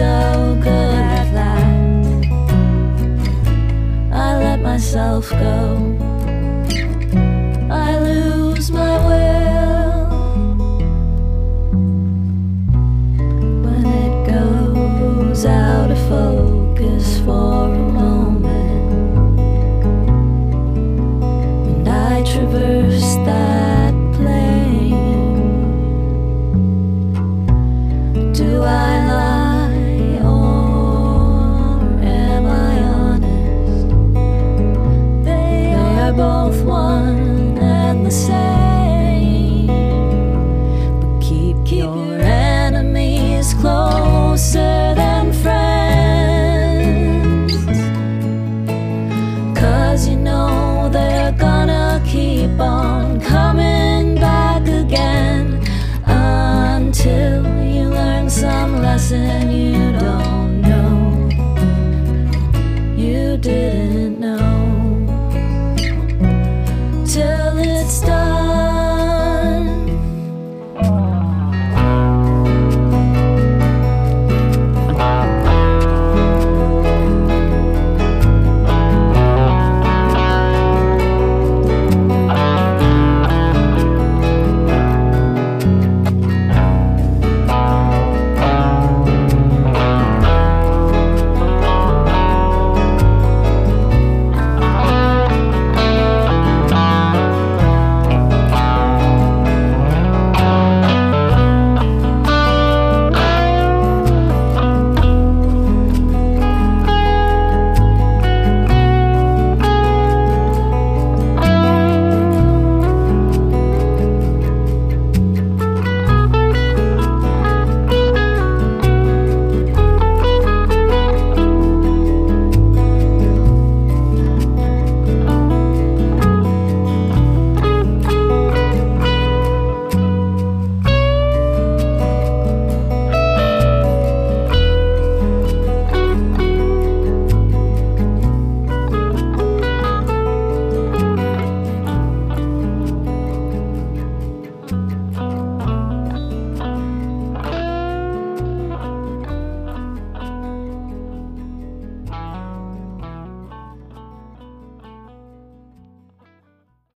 so good at that. I let myself go. didn't